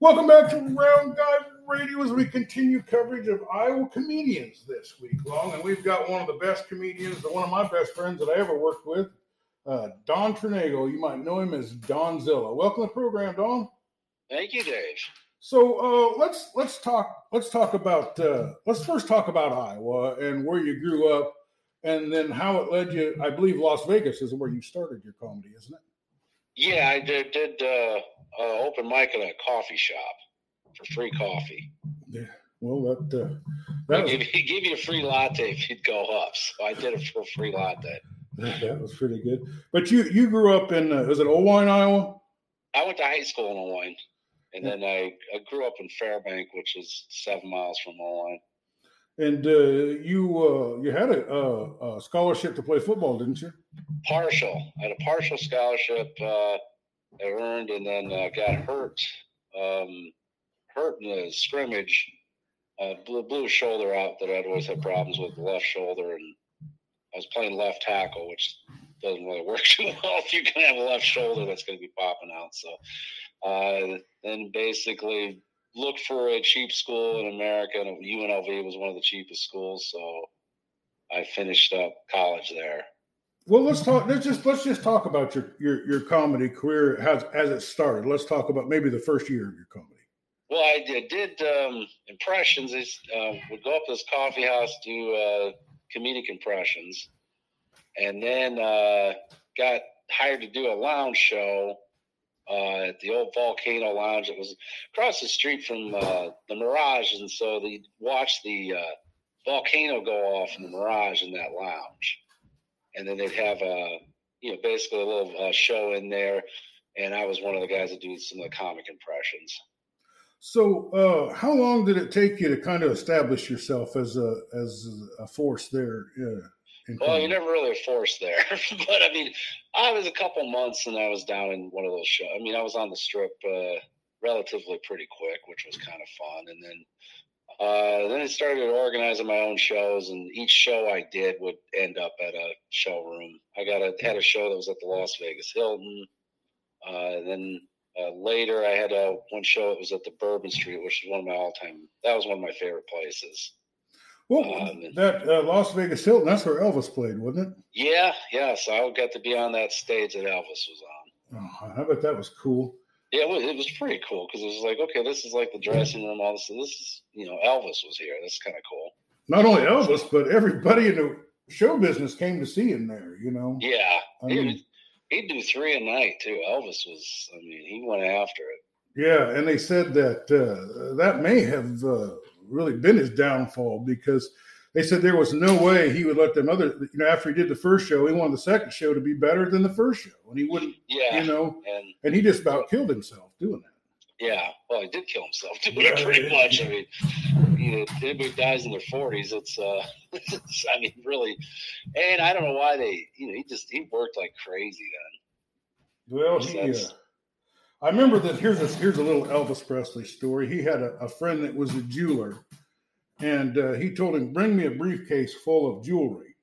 Welcome back to Round Guy Radio as we continue coverage of Iowa comedians this week long. And we've got one of the best comedians, one of my best friends that I ever worked with, uh, Don Ternagel. You might know him as Donzilla. Welcome to the program, Don. Thank you, Dave. So uh, let's let's talk let's talk about uh, let's first talk about Iowa and where you grew up, and then how it led you. I believe Las Vegas is where you started your comedy, isn't it? Yeah, I did, did uh, uh, open mic at a coffee shop for free coffee. Yeah. Well, that uh, that was, give, you, give you a free latte if you'd go up. So I did it for a free latte. That was pretty good. But you you grew up in uh, was it Oelwein, Iowa? I went to high school in Oelwein, and then I, I grew up in Fairbank, which is seven miles from Oelwein. And uh, you uh, you had a, a, a, scholarship to play football, didn't you? Partial. I had a partial scholarship uh, I earned, and then uh, got hurt. Um, hurt in the scrimmage. Uh, blew, blew a shoulder out that I'd always had problems with the left shoulder, and I was playing left tackle, which doesn't really work too well if you can have a left shoulder that's going to be popping out. So uh, then basically looked for a cheap school in America, and UNLV was one of the cheapest schools. So I finished up college there. Well, let's talk. Let's just let's just talk about your your, your comedy career as as it started. Let's talk about maybe the first year of your comedy. Well, I did, did um, impressions. I uh, would go up to this coffee house, do uh, comedic impressions, and then uh, got hired to do a lounge show uh, at the old Volcano Lounge. It was across the street from uh, the Mirage, and so they watched the uh, volcano go off in the Mirage in that lounge, and then they'd have a you know basically a little uh, show in there, and I was one of the guys that do some of the comic impressions. So, uh, how long did it take you to kind of establish yourself as a as a force there? Well, you're never really a force there, but I mean, I was a couple months and I was down in one of those shows. I mean, I was on the strip uh, relatively pretty quick, which was kind of fun, and then. Uh, then I started organizing my own shows, and each show I did would end up at a showroom. I got a had a show that was at the Las Vegas Hilton. Uh, then uh, later, I had a one show. It was at the Bourbon Street, which is one of my all-time. That was one of my favorite places. Well, um, that uh, Las Vegas Hilton, that's where Elvis played, wasn't it? Yeah, yeah. So I got to be on that stage that Elvis was on. Oh, I bet that was cool. Yeah, it was, it was pretty cool because it was like, okay, this is like the dressing room. All this, this is, you know, Elvis was here. That's kind of cool. Not only Elvis, but everybody in the show business came to see him there. You know. Yeah, I mean, he'd do three a night too. Elvis was, I mean, he went after it. Yeah, and they said that uh, that may have uh, really been his downfall because they said there was no way he would let them other. You know, after he did the first show, he wanted the second show to be better than the first show, and he wouldn't. Yeah, you know, and, and he just about killed himself doing that. Yeah, well, he did kill himself doing it pretty much. I mean, you know, anybody dies in their forties, it's, uh, it's, I mean, really, and I don't know why they, you know, he just he worked like crazy then. Well, he, uh, I remember that. Here's a here's a little Elvis Presley story. He had a, a friend that was a jeweler, and uh, he told him, "Bring me a briefcase full of jewelry."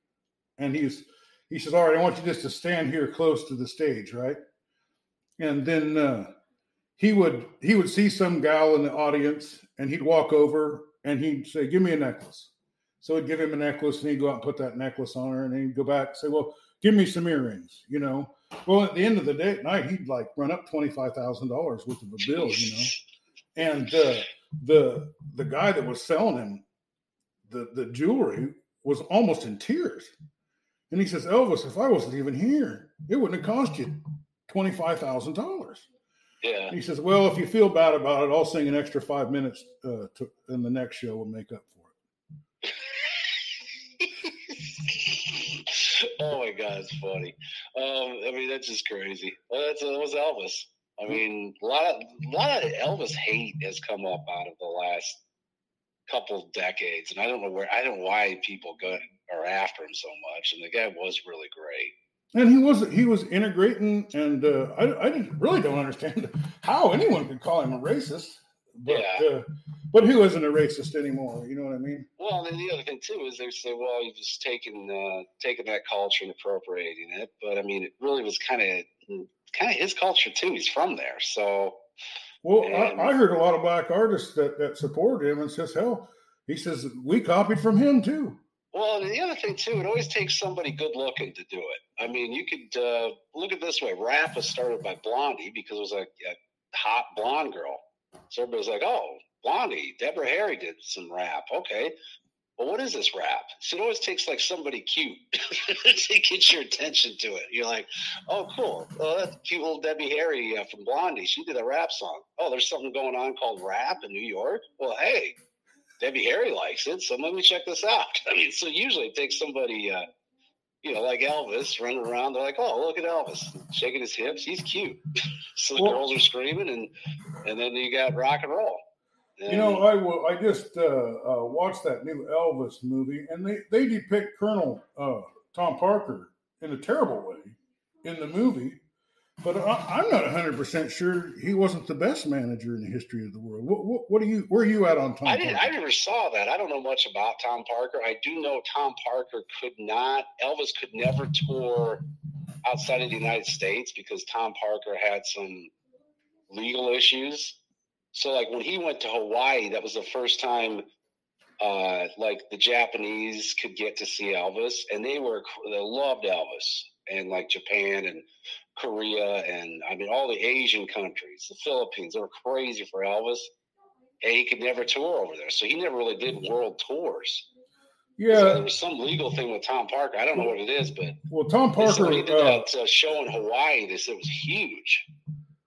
And he's he says, "All right, I want you just to stand here close to the stage, right?" And then uh, he would he would see some gal in the audience, and he'd walk over and he'd say, "Give me a necklace." So he'd give him a necklace, and he'd go out and put that necklace on her, and he'd go back and say, "Well, give me some earrings," you know. Well, at the end of the day, at night, he'd like run up twenty five thousand dollars worth of a bill, you know. And uh, the the guy that was selling him the the jewelry was almost in tears, and he says, "Elvis, if I wasn't even here, it wouldn't have cost you twenty five thousand dollars." Yeah. He says, "Well, if you feel bad about it, I'll sing an extra five minutes uh, to, in the next show and make up for it." Oh my God, it's funny. Um, I mean, that's just crazy. Well, that's that was Elvis. I mean, a lot of a lot of Elvis hate has come up out of the last couple decades, and I don't know where I don't know why people go are after him so much. And the guy was really great. And he was he was integrating, and uh, I I really don't understand how anyone could call him a racist. But, yeah. Uh, but who isn't a racist anymore? You know what I mean? Well, and the other thing too is they say, well, you just taking uh, taking that culture and appropriating it. But I mean, it really was kind of kind of his culture too. He's from there, so Well, and, I, I, heard a lot of black artists that that support him and says, hell, he says we copied from him too. Well, and the other thing too, it always takes somebody good looking to do it. I mean, you could uh, look at this way: rap was started by Blondie because it was a, a hot blonde girl. So everybody's like, "Oh, Blondie, Deborah Harry did some rap." Okay, well, what is this rap? So it always takes like somebody cute to get your attention to it. You're like, oh, cool. Oh, that's cute little Debbie Harry uh, from Blondie. She did a rap song. Oh, there's something going on called rap in New York. Well, hey, Debbie Harry likes it, so let me check this out. I mean, so usually it takes somebody, uh, you know, like Elvis running around. They're like, oh, look at Elvis shaking his hips. He's cute. so the well, girls are screaming, and and then you got rock and roll. You know, I will. I just uh, uh, watched that new Elvis movie, and they they depict Colonel uh, Tom Parker in a terrible way in the movie. But I, am not 100 percent sure he wasn't the best manager in the history of the world. What, what, what are you? Where are you at on Tom? I didn't. I never saw that. I don't know much about Tom Parker. I do know Tom Parker could not. Elvis could never tour outside of the United States because Tom Parker had some legal issues so like when he went to Hawaii, that was the first time uh, like the Japanese could get to see Elvis, and they were they loved Elvis, and like Japan and Korea, and I mean all the Asian countries, the Philippines, they were crazy for Elvis, and he could never tour over there, so he never really did world tours. Yeah, so there was some legal thing with Tom Parker. I don't know what it is, but well, Tom Parker did uh, that uh, show in Hawaii. They said it was huge.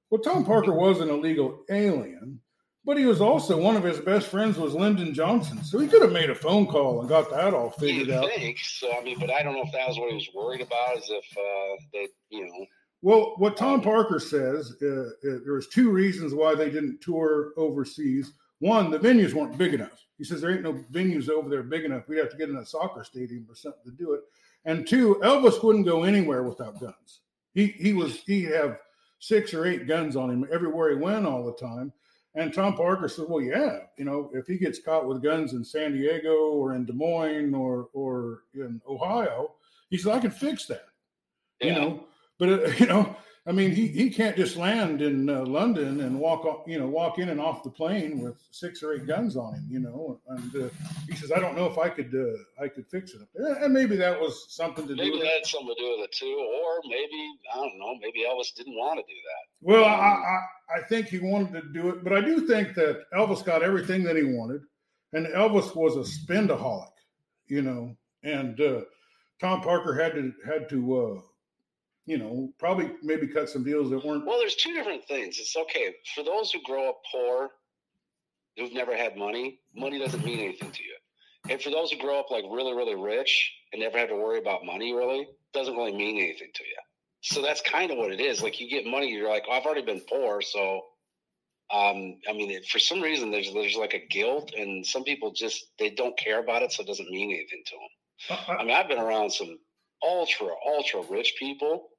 Well, Tom Parker was an illegal alien, but he was also one of his best friends was Lyndon Johnson, so he could have made a phone call and got that all figured out. Think so? I mean, but I don't know if that was what he was worried about. Is if uh, they, you know. Well, what Tom um, Parker says, uh, uh, there was two reasons why they didn't tour overseas. One, the venues weren't big enough. He says there ain't no venues over there big enough. We'd have to get in a soccer stadium or something to do it. And two, Elvis wouldn't go anywhere without guns. He he was he'd have six or eight guns on him everywhere he went all the time. And Tom Parker said, "Well, yeah, you know, if he gets caught with guns in San Diego or in Des Moines or or in Ohio, he said I can fix that. Yeah. You know, but uh, you know, I mean, he, he can't just land in uh, London and walk off, you know, walk in and off the plane with six or eight guns on him, you know. And uh, he says, I don't know if I could uh, I could fix it up there. And maybe that was something to maybe do. Maybe that had something to do with it too, or maybe I don't know. Maybe Elvis didn't want to do that. Well, um, I, I I think he wanted to do it, but I do think that Elvis got everything that he wanted, and Elvis was a spendaholic, you know. And uh, Tom Parker had to had to uh, you know, probably maybe cut some deals that weren't. Well, there's two different things. It's okay for those who grow up poor, who've never had money. Money doesn't mean anything to you. And for those who grow up like really, really rich and never have to worry about money, really doesn't really mean anything to you. So that's kind of what it is. Like you get money, you're like, oh, I've already been poor, so. Um, I mean, for some reason, there's there's like a guilt, and some people just they don't care about it, so it doesn't mean anything to them. I mean, I've been around some ultra ultra rich people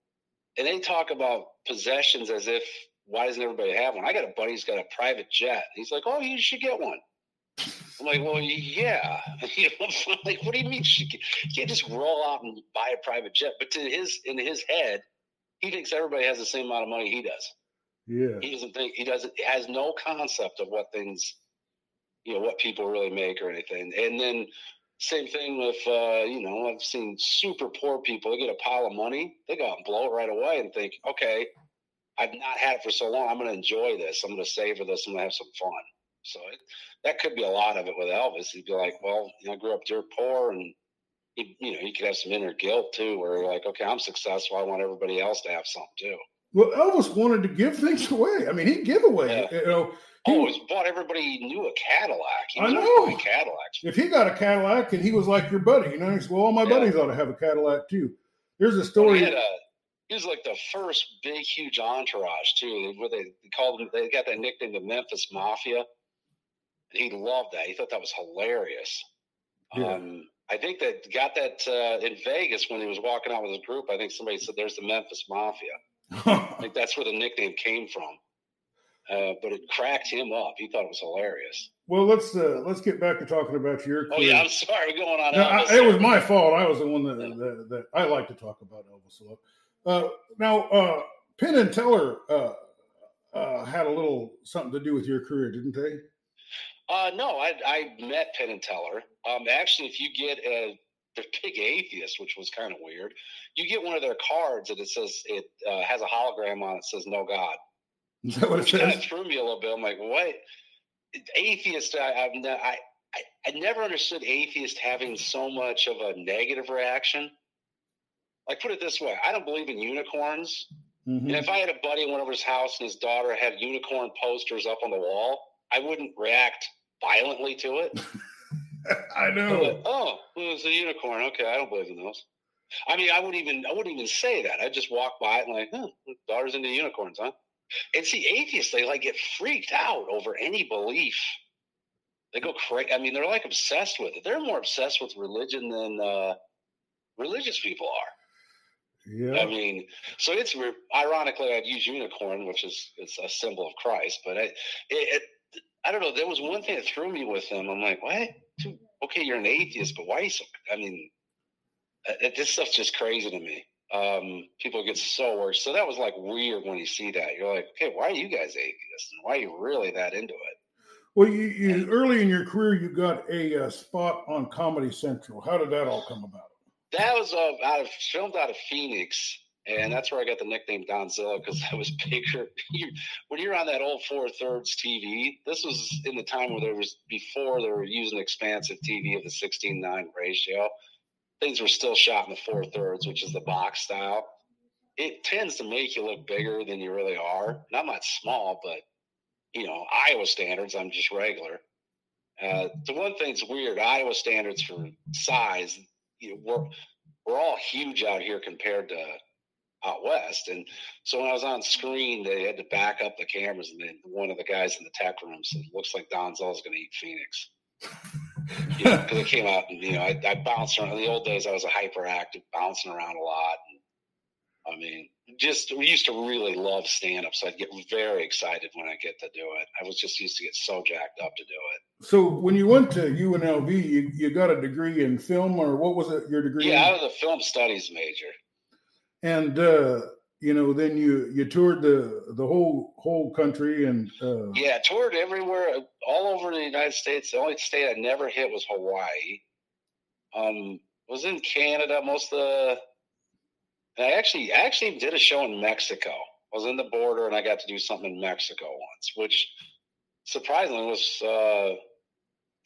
and they talk about possessions as if why doesn't everybody have one? I got a buddy who's got a private jet. He's like, oh, you should get one. I'm like, well, yeah. you like, what do you mean? You can't just roll out and buy a private jet. But to his in his head, he thinks everybody has the same amount of money he does. Yeah. He doesn't think he doesn't has no concept of what things, you know, what people really make or anything. And then same thing with, uh, you know, I've seen super poor people. They get a pile of money, they go out and blow it right away and think, okay, I've not had it for so long. I'm going to enjoy this. I'm going to savor this. I'm going to have some fun. So it, that could be a lot of it with Elvis. He'd be like, well, you know, I grew up dirt poor and he, you know, he could have some inner guilt too, where you're like, okay, I'm successful. I want everybody else to have something too. Well, Elvis wanted to give things away. I mean, he'd give away, yeah. you know, he always bought everybody knew a Cadillac. He I know Cadillacs. If he got a Cadillac and he was like your buddy, you know, he said, "Well, all my yeah. buddies ought to have a Cadillac too." There's a story. Well, he, a, he, was like the first big, huge entourage too. Where they, they called him, they got that nickname, the Memphis Mafia. And he loved that. He thought that was hilarious. Yeah. Um, I think that got that uh, in Vegas when he was walking out with his group. I think somebody said, "There's the Memphis Mafia." I think that's where the nickname came from. Uh, but it cracked him up. He thought it was hilarious. Well, let's uh, let's get back to talking about your. Career. Oh yeah, I'm sorry. We're going on. No, I, it was my fault. I was the one that, yeah. that, that, I like to talk about Elvis a lot. Uh, now, uh, Penn and Teller, uh, uh, had a little something to do with your career, didn't they? Uh, no, I, I met Penn and Teller. Um, actually, if you get a they're big atheists, which was kind of weird. You get one of their cards and it says it uh, has a hologram on it says "No God." Is that what it says? Kind of threw me a little bit. I'm like, what? Atheist. I, I've ne- I, I I never understood atheist having so much of a negative reaction. Like, put it this way: I don't believe in unicorns. Mhm. And if I had a buddy went over his house and his daughter had unicorn posters up on the wall, I wouldn't react violently to it. I know. like, oh, well, it's a unicorn. Okay, I don't believe in those. I mean, I wouldn't even I wouldn't even say that. I'd just walk by it and like, huh, daughter's into unicorns, huh? And see, atheists they like get freaked out over any belief. They go crazy. I mean, they're like obsessed with it. They're more obsessed with religion than uh, religious people are. Yeah. I mean, so it's ironically I'd use unicorn, which is it's a symbol of Christ. But I, it, it, I don't know. There was one thing that threw me with them. I'm like, what? Okay, you're an atheist, but why? So, I mean, uh, this stuff's just crazy to me. Um, people get so worse. So that was like weird when you see that. You're like, okay, why are you guys atheists? And why are you really that into it? Well, you, you early in your career, you got a uh, spot on Comedy Central. How did that all come about? That was uh, out of filmed out of Phoenix, and that's where I got the nickname Donzilla because I was bigger. When you're on that old four thirds TV, this was in the time where there was before they were using expansive TV of the 16:9 ratio. Things were still shot in the four thirds, which is the box style. It tends to make you look bigger than you really are. And I'm not small, but you know, Iowa standards, I'm just regular. Uh, the one thing's weird, Iowa standards for size, you know, we're we're all huge out here compared to out west. And so when I was on screen, they had to back up the cameras, and then one of the guys in the tech room said, "Looks like Donzilla's going to eat Phoenix." You know, because it came out, and you know, I, I bounced around. In the old days, I was a hyperactive, bouncing around a lot. And, I mean, just we used to really love stand up, so I'd get very excited when I get to do it. I was just used to get so jacked up to do it. So when you went to UNLV, you, you got a degree in film, or what was it? Your degree? Yeah, I in? was a film studies major. And uh, you know, then you you toured the the whole whole country, and uh, Yeah, toured everywhere, all over the United States. The only state I never hit was Hawaii. Um, was in Canada most of the. And I actually I actually did a show in Mexico. I was in the border, and I got to do something in Mexico once, which surprisingly was uh,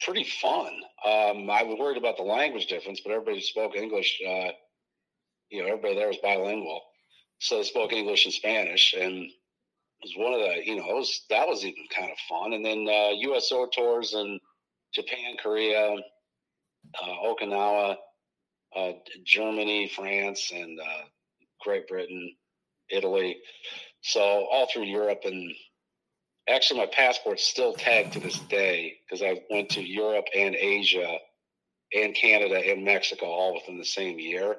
pretty fun. Um, I was worried about the language difference, but everybody spoke English. Uh, you know, everybody there was bilingual, so they spoke English and Spanish, and it was one of the you know was that was even kind of fun. And then uh uso tours in japan korea uh, okinawa uh, germany france and uh, great britain italy. So all through europe and actually my passport's still tagged to this day because i went to europe and asia and canada and mexico all within the same year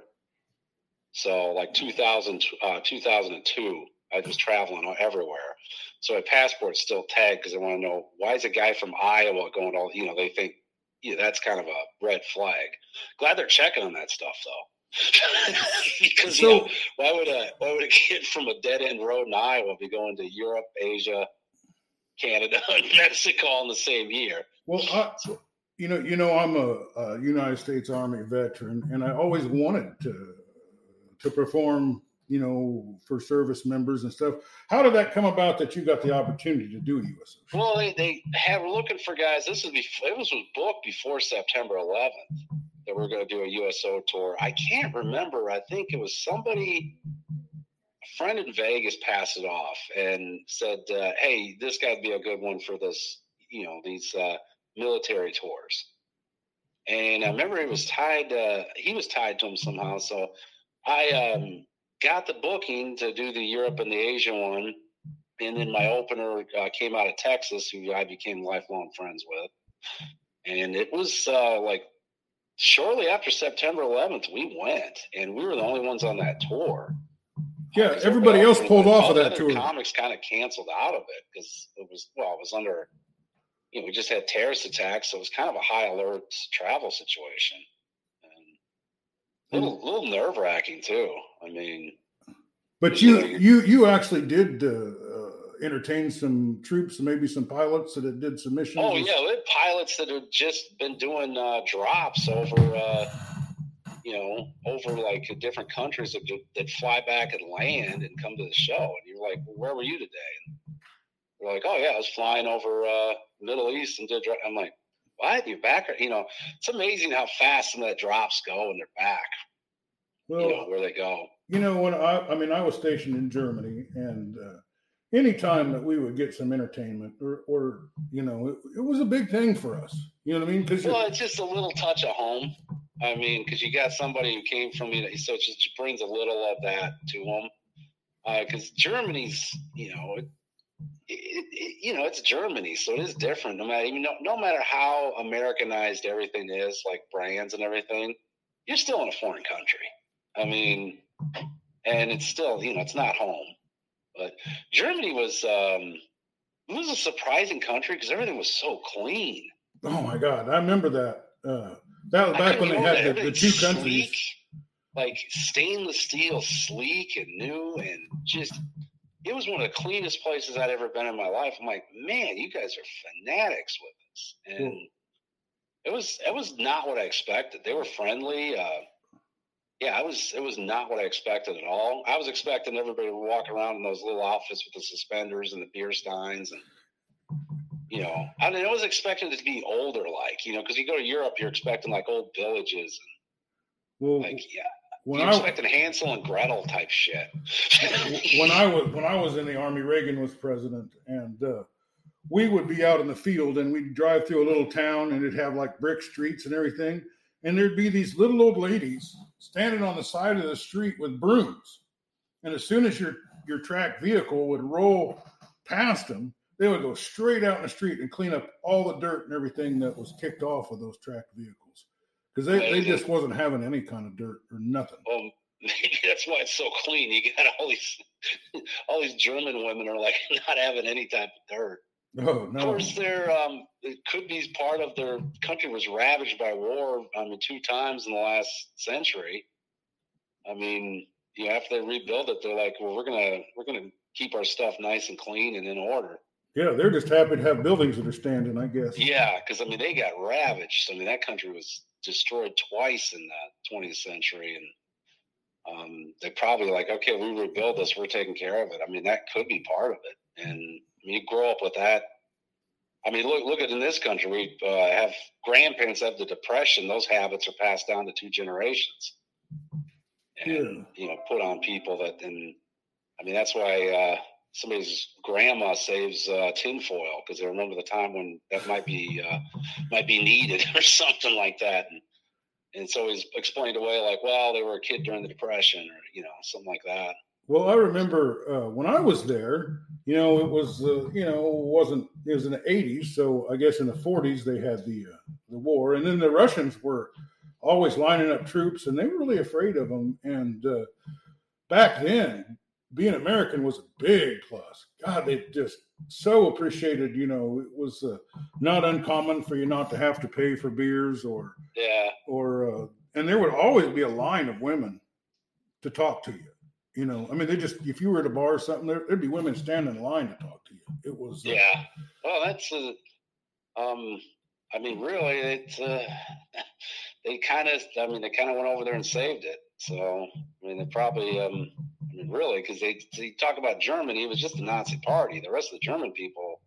so like 2000 uh, 2002 I was traveling everywhere. So my passport's still tagged because I want to know why is a guy from Iowa going all, you know, they think yeah, that's kind of a red flag. Glad they're checking on that stuff though. because you know, why would a why would a kid from a dead end road in Iowa be going to Europe, Asia, Canada, and Mexico all in the same year? well, I, you know, you know, I'm a, a United States Army veteran, and I always wanted to to perform, you know, for service members and stuff. How did that come about that you got the opportunity to do USO? Well, they, they have looking for guys. This is before it was, booked before September 11th that we're going to do a USO tour. I can't remember. I think it was somebody, a friend in Vegas, passed it off and said, uh, "Hey, this guy'd be a good one for this. You know, these uh, military tours." And I remember he was tied. Uh, he was tied to him somehow. So I um, got the booking to do the Europe and the Asia one and then my opener uh, came out of Texas, who I became lifelong friends with, and it was uh, like shortly after September 11th, we went, and we were the only ones on that tour. Yeah, Because everybody else pulled off of that tour. Comics kind of canceled out of it because it was well, it was under, you know, we just had terrorist attacks, so it was kind of a high alert travel situation, little, little nerve wracking too. I mean, But you you you actually did uh, uh, entertained some troops, maybe some pilots that had did some missions. Oh yeah, we had pilots that had just been doing uh, drops over, uh, you know, over like different countries that that fly back and land and come to the show, and you're like, well, where were you today? And they're like, oh yeah, I was flying over uh, Middle East and did. I'm like, what? You're back? You know, it's amazing how fast some of the drops go when they're back. Well, you know, where they go. You know, when I, I mean, I was stationed in Germany, and uh, anytime that we would get some entertainment, or, or you know, it, it was a big thing for us. You know what I mean? Because well, it's just a little touch of home. I mean, because you got somebody who came from you, know, so it just brings a little of that to them. Because uh, Germany's, you know, it, it, it, you know, it's Germany, so it is different. No matter, even no, no matter how Americanized everything is, like brands and everything, you're still in a foreign country. I mean, and it's still, you know, it's not home. But Germany was, um, it was a surprising country because everything was so clean. Oh my God, I remember that. Uh, that was back when they had the, the, two countries. Like stainless steel, sleek and new, and just it was one of the cleanest places I'd ever been in my life. I'm like, man, you guys are fanatics with this, and cool. it was it was not what I expected. They were friendly. Uh, yeah, I was. It was not what I expected at all. I was expecting everybody to walk around in those little outfits with the suspenders and the beer steins, and you know, I mean, I was expecting it to be older, like you know, because you go to Europe, you're expecting like old villages, and well, like yeah, when you're I, expecting Hansel and Gretel type shit. when I was when I was in the army, Reagan was president, and uh, we would be out in the field, and we'd drive through a little town, and it'd have like brick streets and everything and there'd be these little old ladies standing on the side of the street with brooms. And as soon as your your track vehicle would roll past them, they would go straight out in the street and clean up all the dirt and everything that was kicked off of those track vehicles because they, they just wasn't having any kind of dirt or nothing. Well, that's why it's so clean. You got all these all these German women are like not having any type of dirt. Oh, no. Of course, their um, it could be part of their country was ravaged by war. I mean, two times in the last century. I mean, you know, after they rebuild it, they're like, well, we're gonna we're gonna keep our stuff nice and clean and in order. Yeah, they're just happy to have buildings that are standing, I guess. Yeah, because I mean, they got ravaged. I mean, that country was destroyed twice in the 20th century, and um, they're probably like, okay, we rebuild this, we're taking care of it. I mean, that could be part of it, and you grow up with that. I mean, look look at in this country, we uh, have grandparents have the depression. Those habits are passed down to two generations, and yeah. you know, put on people that. And I mean, that's why uh, somebody's grandma saves uh, tinfoil because they remember the time when that might be uh, might be needed or something like that. And, and always explained away like, well, they were a kid during the depression or you know something like that. Well, I remember uh, when I was there, you know, it was, uh, you know, wasn't, it was in the 80s. So I guess in the 40s, they had the, uh, the war. And then the Russians were always lining up troops and they were really afraid of them. And uh, back then, being American was a big plus. God, they just so appreciated, you know, it was uh, not uncommon for you not to have to pay for beers or, yeah, or, uh, and there would always be a line of women to talk to you you know, I mean, they just if you were at a bar or something, there, would be women standing in line to talk to you. It was uh, yeah. Well, that's uh, um, I mean, really, it's uh, they kind of, I mean, they kind of went over there and saved it. So I mean, they probably, um, I mean, really, because they they talk about Germany, it was just a Nazi party. The rest of the German people,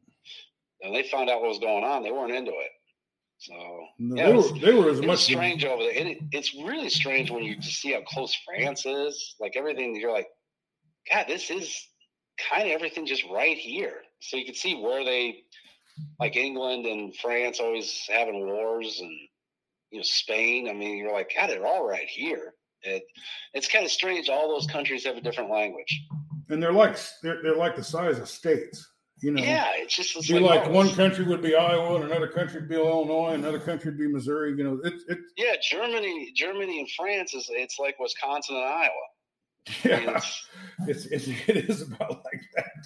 when they found out what was going on, they weren't into it. So no, yeah, they, were, they were as much strange over there. It, it's really strange when you just see how close France is. Like everything, you're like, God, this is kind of everything just right here. So you can see where they, like England and France, always having wars, and you know Spain. I mean, you're like, God, they're all right here. It, it's kind of strange. All those countries have a different language, and they're like they're, they're like the size of states. You know, yeah, it's just it's like, like one country would be Iowa, and another country would be Illinois, another country would be Missouri. You know, it's it's yeah, Germany, Germany and France is it's like Wisconsin and Iowa. Yeah, it's, it's, it's it is about like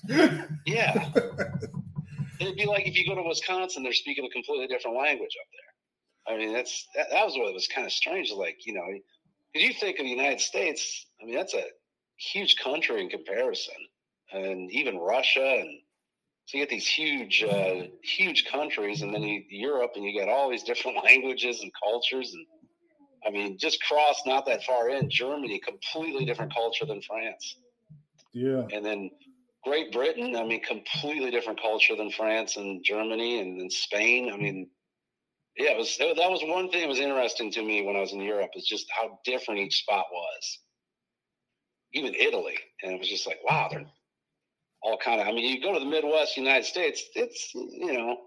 that. yeah, it'd be like if you go to Wisconsin, they're speaking a completely different language up there. I mean, that's that, that was what was kind of strange. Like you know, because you think of the United States, I mean, that's a huge country in comparison, and even Russia and So you get these huge, uh, huge countries, and then you Europe, and you got all these different languages and cultures. And I mean, just cross not that far in Germany, completely different culture than France. Yeah. And then Great Britain, I mean, completely different culture than France and Germany and then Spain. I mean, yeah, it was that was one thing that was interesting to me when I was in Europe is just how different each spot was. Even Italy, and it was just like, wow, they're all kind of. I mean, you go to the Midwest United States, it's you know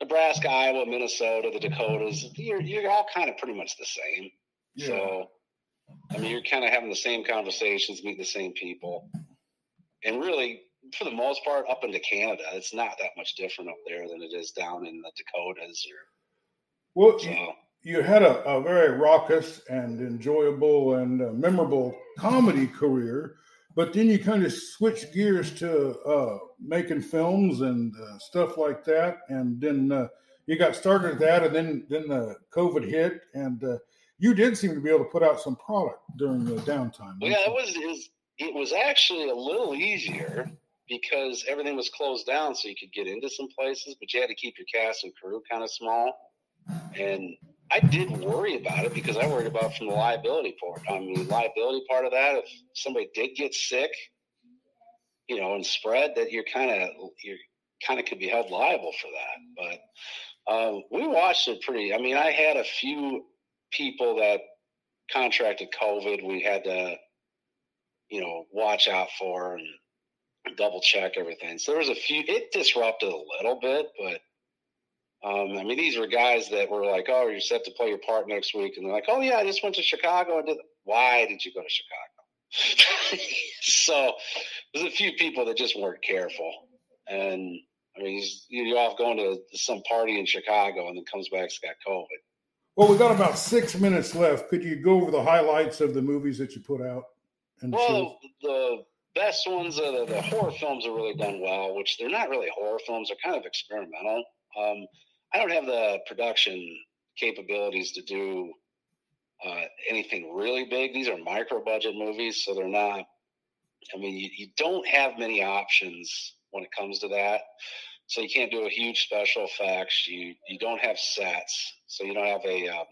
Nebraska, Iowa, Minnesota, the Dakotas. You're you're all kind of pretty much the same. Yeah. So, I mean, you're kind of having the same conversations, meeting the same people, and really, for the most part, up into Canada, it's not that much different up there than it is down in the Dakotas or well, so, you, had a, a, very raucous and enjoyable and uh, memorable comedy career, but then you kind of switched gears to uh, making films and uh, stuff like that, and then uh, you got started at that, and then then the COVID hit, and uh, you did seem to be able to put out some product during the downtime. Well, yeah, it was, it was it was actually a little easier because everything was closed down, so you could get into some places, but you had to keep your cast and crew kind of small. And I did worry about it because I worried about from the liability part. I mean, liability part of that, if somebody did get sick, you know, and spread, that you're kind of you're kind of could be held liable for that. But um, we watched it pretty. I mean, I had a few people that contracted COVID. We had to, you know, watch out for and double check everything. So there was a few. It disrupted a little bit, but um, I mean, these were guys that were like, "Oh, you're set to play your part next week," and they're like, "Oh yeah, I just went to Chicago and did." Why did you go to Chicago? so there's a few people that just weren't careful, and I mean, you're off going to some party in Chicago, and then comes back, has got COVID. Well, we got about six minutes left. Could you go over the highlights of the movies that you put out? well, the, the best ones, are the, the horror films are really done well, which they're not really horror films; they're kind of experimental. Um, I don't have the production capabilities to do uh, anything really big. These are micro budget movies, so they're not. I mean, you, you, don't have many options when it comes to that. So you can't do a huge special effects. You you don't have sets, so you don't have a um,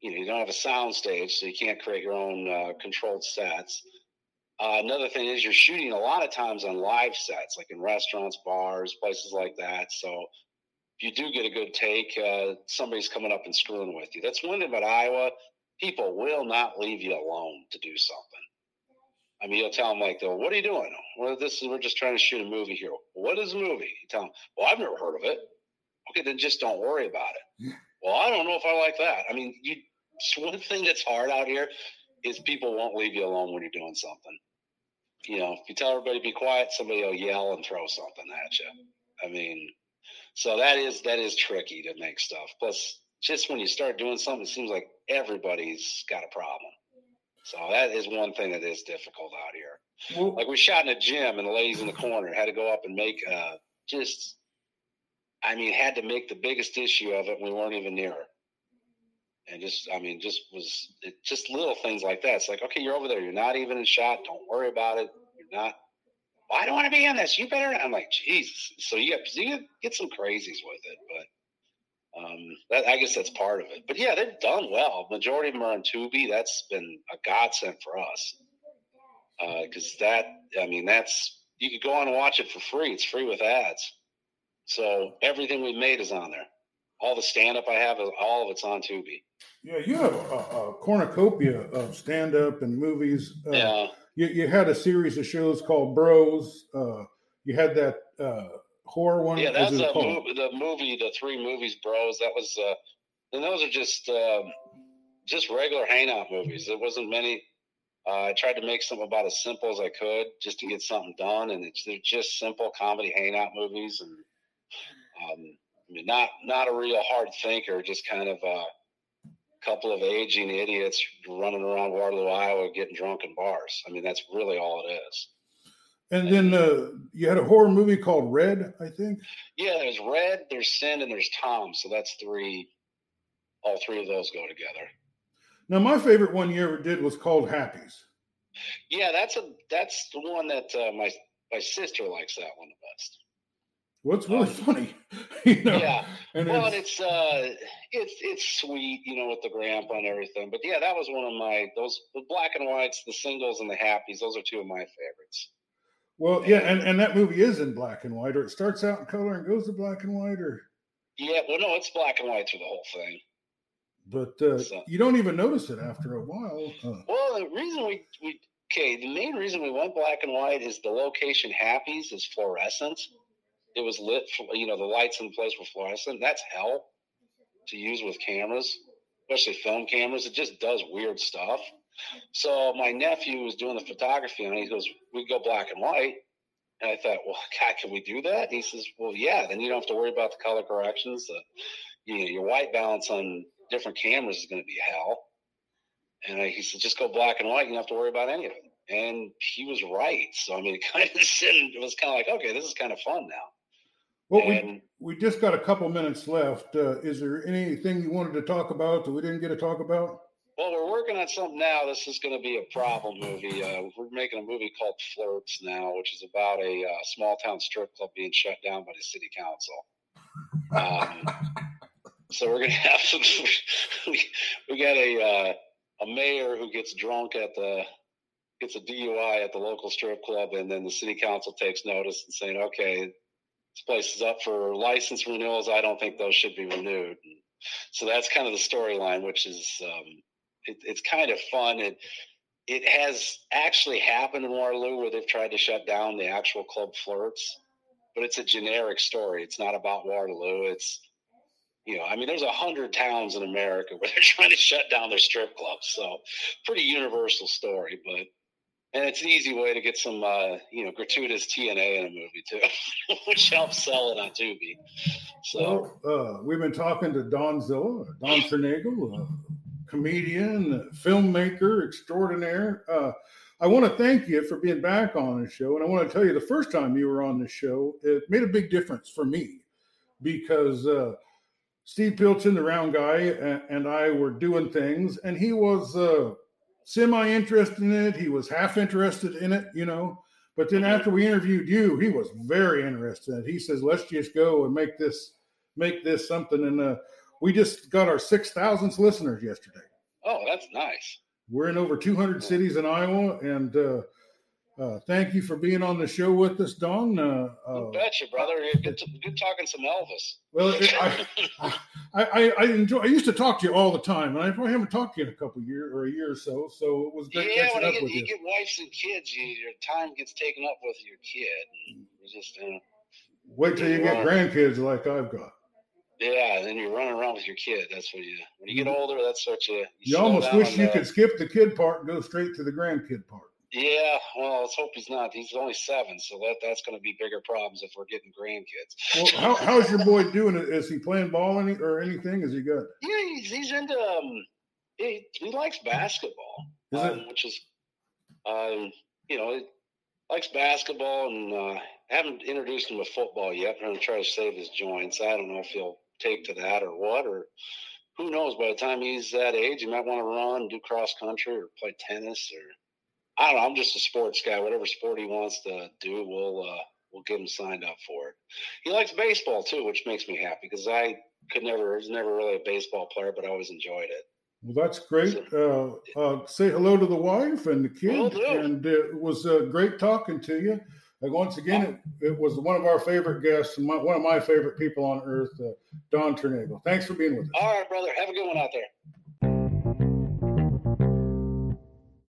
you know you don't have a sound stage, so you can't create your own uh, controlled sets. Uh, another thing is you're shooting a lot of times on live sets, like in restaurants, bars, places like that. So you do get a good take, uh, somebody's coming up and screwing with you. That's one thing about Iowa. People will not leave you alone to do something. I mean, you'll tell them like, "What are you doing?" Well, this is we're just trying to shoot a movie here. What is a movie? You tell them, "Well, I've never heard of it." Okay, then just don't worry about it. well, I don't know if I like that. I mean, you. One thing that's hard out here is people won't leave you alone when you're doing something. You know, if you tell everybody to be quiet, somebody will yell and throw something at you. I mean, so that is that is tricky to make stuff. Plus, just when you start doing something, it seems like everybody's got a problem. So that is one thing that is difficult out here. Well, like we shot in a gym and the ladies in the corner had to go up and make uh, just, I mean, had to make the biggest issue of it. we weren't even near her. And just, I mean, just was it, just little things like that. It's like, okay, you're over there. You're not even in shot. Don't worry about it. You're not I don't want to be in this. You better. I'm like, Jesus. So you get, you get some crazies with it, but um, that, I guess that's part of it. But yeah, they've done well. Majority of them are on Tubi. That's been a godsend for us because uh, that, I mean, that's you could go on and watch it for free. It's free with ads. So everything we made is on there. All the stand up I have, all of it's on Tubi. Yeah, you have a, a cornucopia of stand up and movies. Uh, yeah you, you had a series of shows called Bros. Uh, you had that uh, horror one. Yeah, that's a movie, the movie, the three movies, Bros. That was, uh, and those are just um, just regular hangout movies. There wasn't many. Uh, I tried to make something about as simple as I could, just to get something done, and it's they're just simple comedy hangout movies, and um, I mean, not not a real hard thinker, just kind of. Uh, couple of aging idiots running around Waterloo, Iowa, getting drunk in bars. I mean, that's really all it is. And then uh, you had a horror movie called Red, I think. Yeah, there's Red, there's Sin, and there's Tom. So that's three. All three of those go together. Now, my favorite one you ever did was called Happies. Yeah, that's a that's the one that uh, my my sister likes that one the best. Well, it's really um, funny. you know? Yeah. And well, it's, it's uh, it's it's sweet, you know, with the grandpa and everything. But yeah, that was one of my those the black and whites, the singles, and the happies. Those are two of my favorites. Well, yeah, and, and that movie is in black and white, or it starts out in color and goes to black and white, or yeah, well, no, it's black and white through the whole thing. But uh, so, you don't even notice it after a while. Huh? Well, the reason we we okay, the main reason we went black and white is the location Happies is fluorescent. It was lit, you know, the lights in the place were fluorescent. That's hell to use with cameras, especially film cameras. It just does weird stuff. So my nephew was doing the photography and he goes, we go black and white. And I thought, well, God, can we do that? And he says, well, yeah, then you don't have to worry about the color corrections. The, you know, your white balance on different cameras is going to be hell. And I, he said, just go black and white. You don't have to worry about any of it. And he was right. So, I mean, it kind of it was kind of like, okay, this is kind of fun now. Well, and, we, we just got a couple minutes left. Uh, is there anything you wanted to talk about that we didn't get to talk about? Well, we're working on something now. This is going to be a problem movie. Uh, we're making a movie called Flirts now, which is about a uh, small town strip club being shut down by the city council. Um, so we're going to have some. we, we got a uh, a mayor who gets drunk at the gets a DUI at the local strip club, and then the city council takes notice and saying, "Okay, this place is up for license renewals. I don't think those should be renewed." So that's kind of the storyline, which is um, it, it's kind of fun. It it has actually happened in Waterloo where they've tried to shut down the actual club flirts, but it's a generic story. It's not about Waterloo. It's you know, I mean, there's a hundred towns in America where they're trying to shut down their strip clubs. So, pretty universal story, but and it's an easy way to get some, uh, you know, gratuitous TNA in a movie too, which helps sell it on Tubi. So well, uh, we've been talking to Don Zilla, Don Ternagel, comedian, filmmaker extraordinaire. Uh, I want to thank you for being back on the show. And I want to tell you the first time you were on the show, it made a big difference for me because uh, Steve Pilchin, the round guy, and I were doing things, and he was uh, semi interested in it. He was half interested in it, you know. But then after we interviewed you, he was very interested in it. He says, "Let's just go and make this make this something." And uh, we just got our six thousandth listeners yesterday. Oh, that's nice. We're in over 200 cities in Iowa, and uh, uh, thank you for being on the show with us, Don. Uh, uh, betcha, brother. Good, to, good talking some Elvis. Well, I, I, I, enjoy. I used to talk to you all the time, and I probably haven't talked to you in a couple years or a year or so. So it was great yeah, catching up you get, with you. You get wives and kids, you, your time gets taken up with your kid. And just uh, wait till you get grandkids like I've got. Yeah, then you're running around with your kid. That's what you. When you get mm-hmm. older, that's what you. You, you almost wish you could skip the kid part and go straight to the grandkid part. Yeah, well, let's hope he's not. He's only seven, so that that's going to be bigger problems if we're getting grandkids. Well, how, how's your boy doing? Is he playing ball any or anything? Is he good? Yeah, he's, he's into. Um, he, he likes basketball, um, which is, um, you know, he likes basketball, and uh, haven't introduced him to football yet. I'm going to try to save his joints. I don't know if he'll take to that or what, or who knows. By the time he's that age, he might want to run, do cross country, or play tennis, or I don't know. I'm just a sports guy. Whatever sport he wants to do, we'll uh, we'll get him signed up for it. He likes baseball too, which makes me happy because I could never was never really a baseball player, but I always enjoyed it. Well, that's great. So, uh, uh, say hello to the wife and the kid, and it was uh, great talking to you. once again, it, it, was one of our favorite guests and my, one of my favorite people on earth, uh, Don Ternagel. Thanks for being with us. All right, brother. Have a good one out there.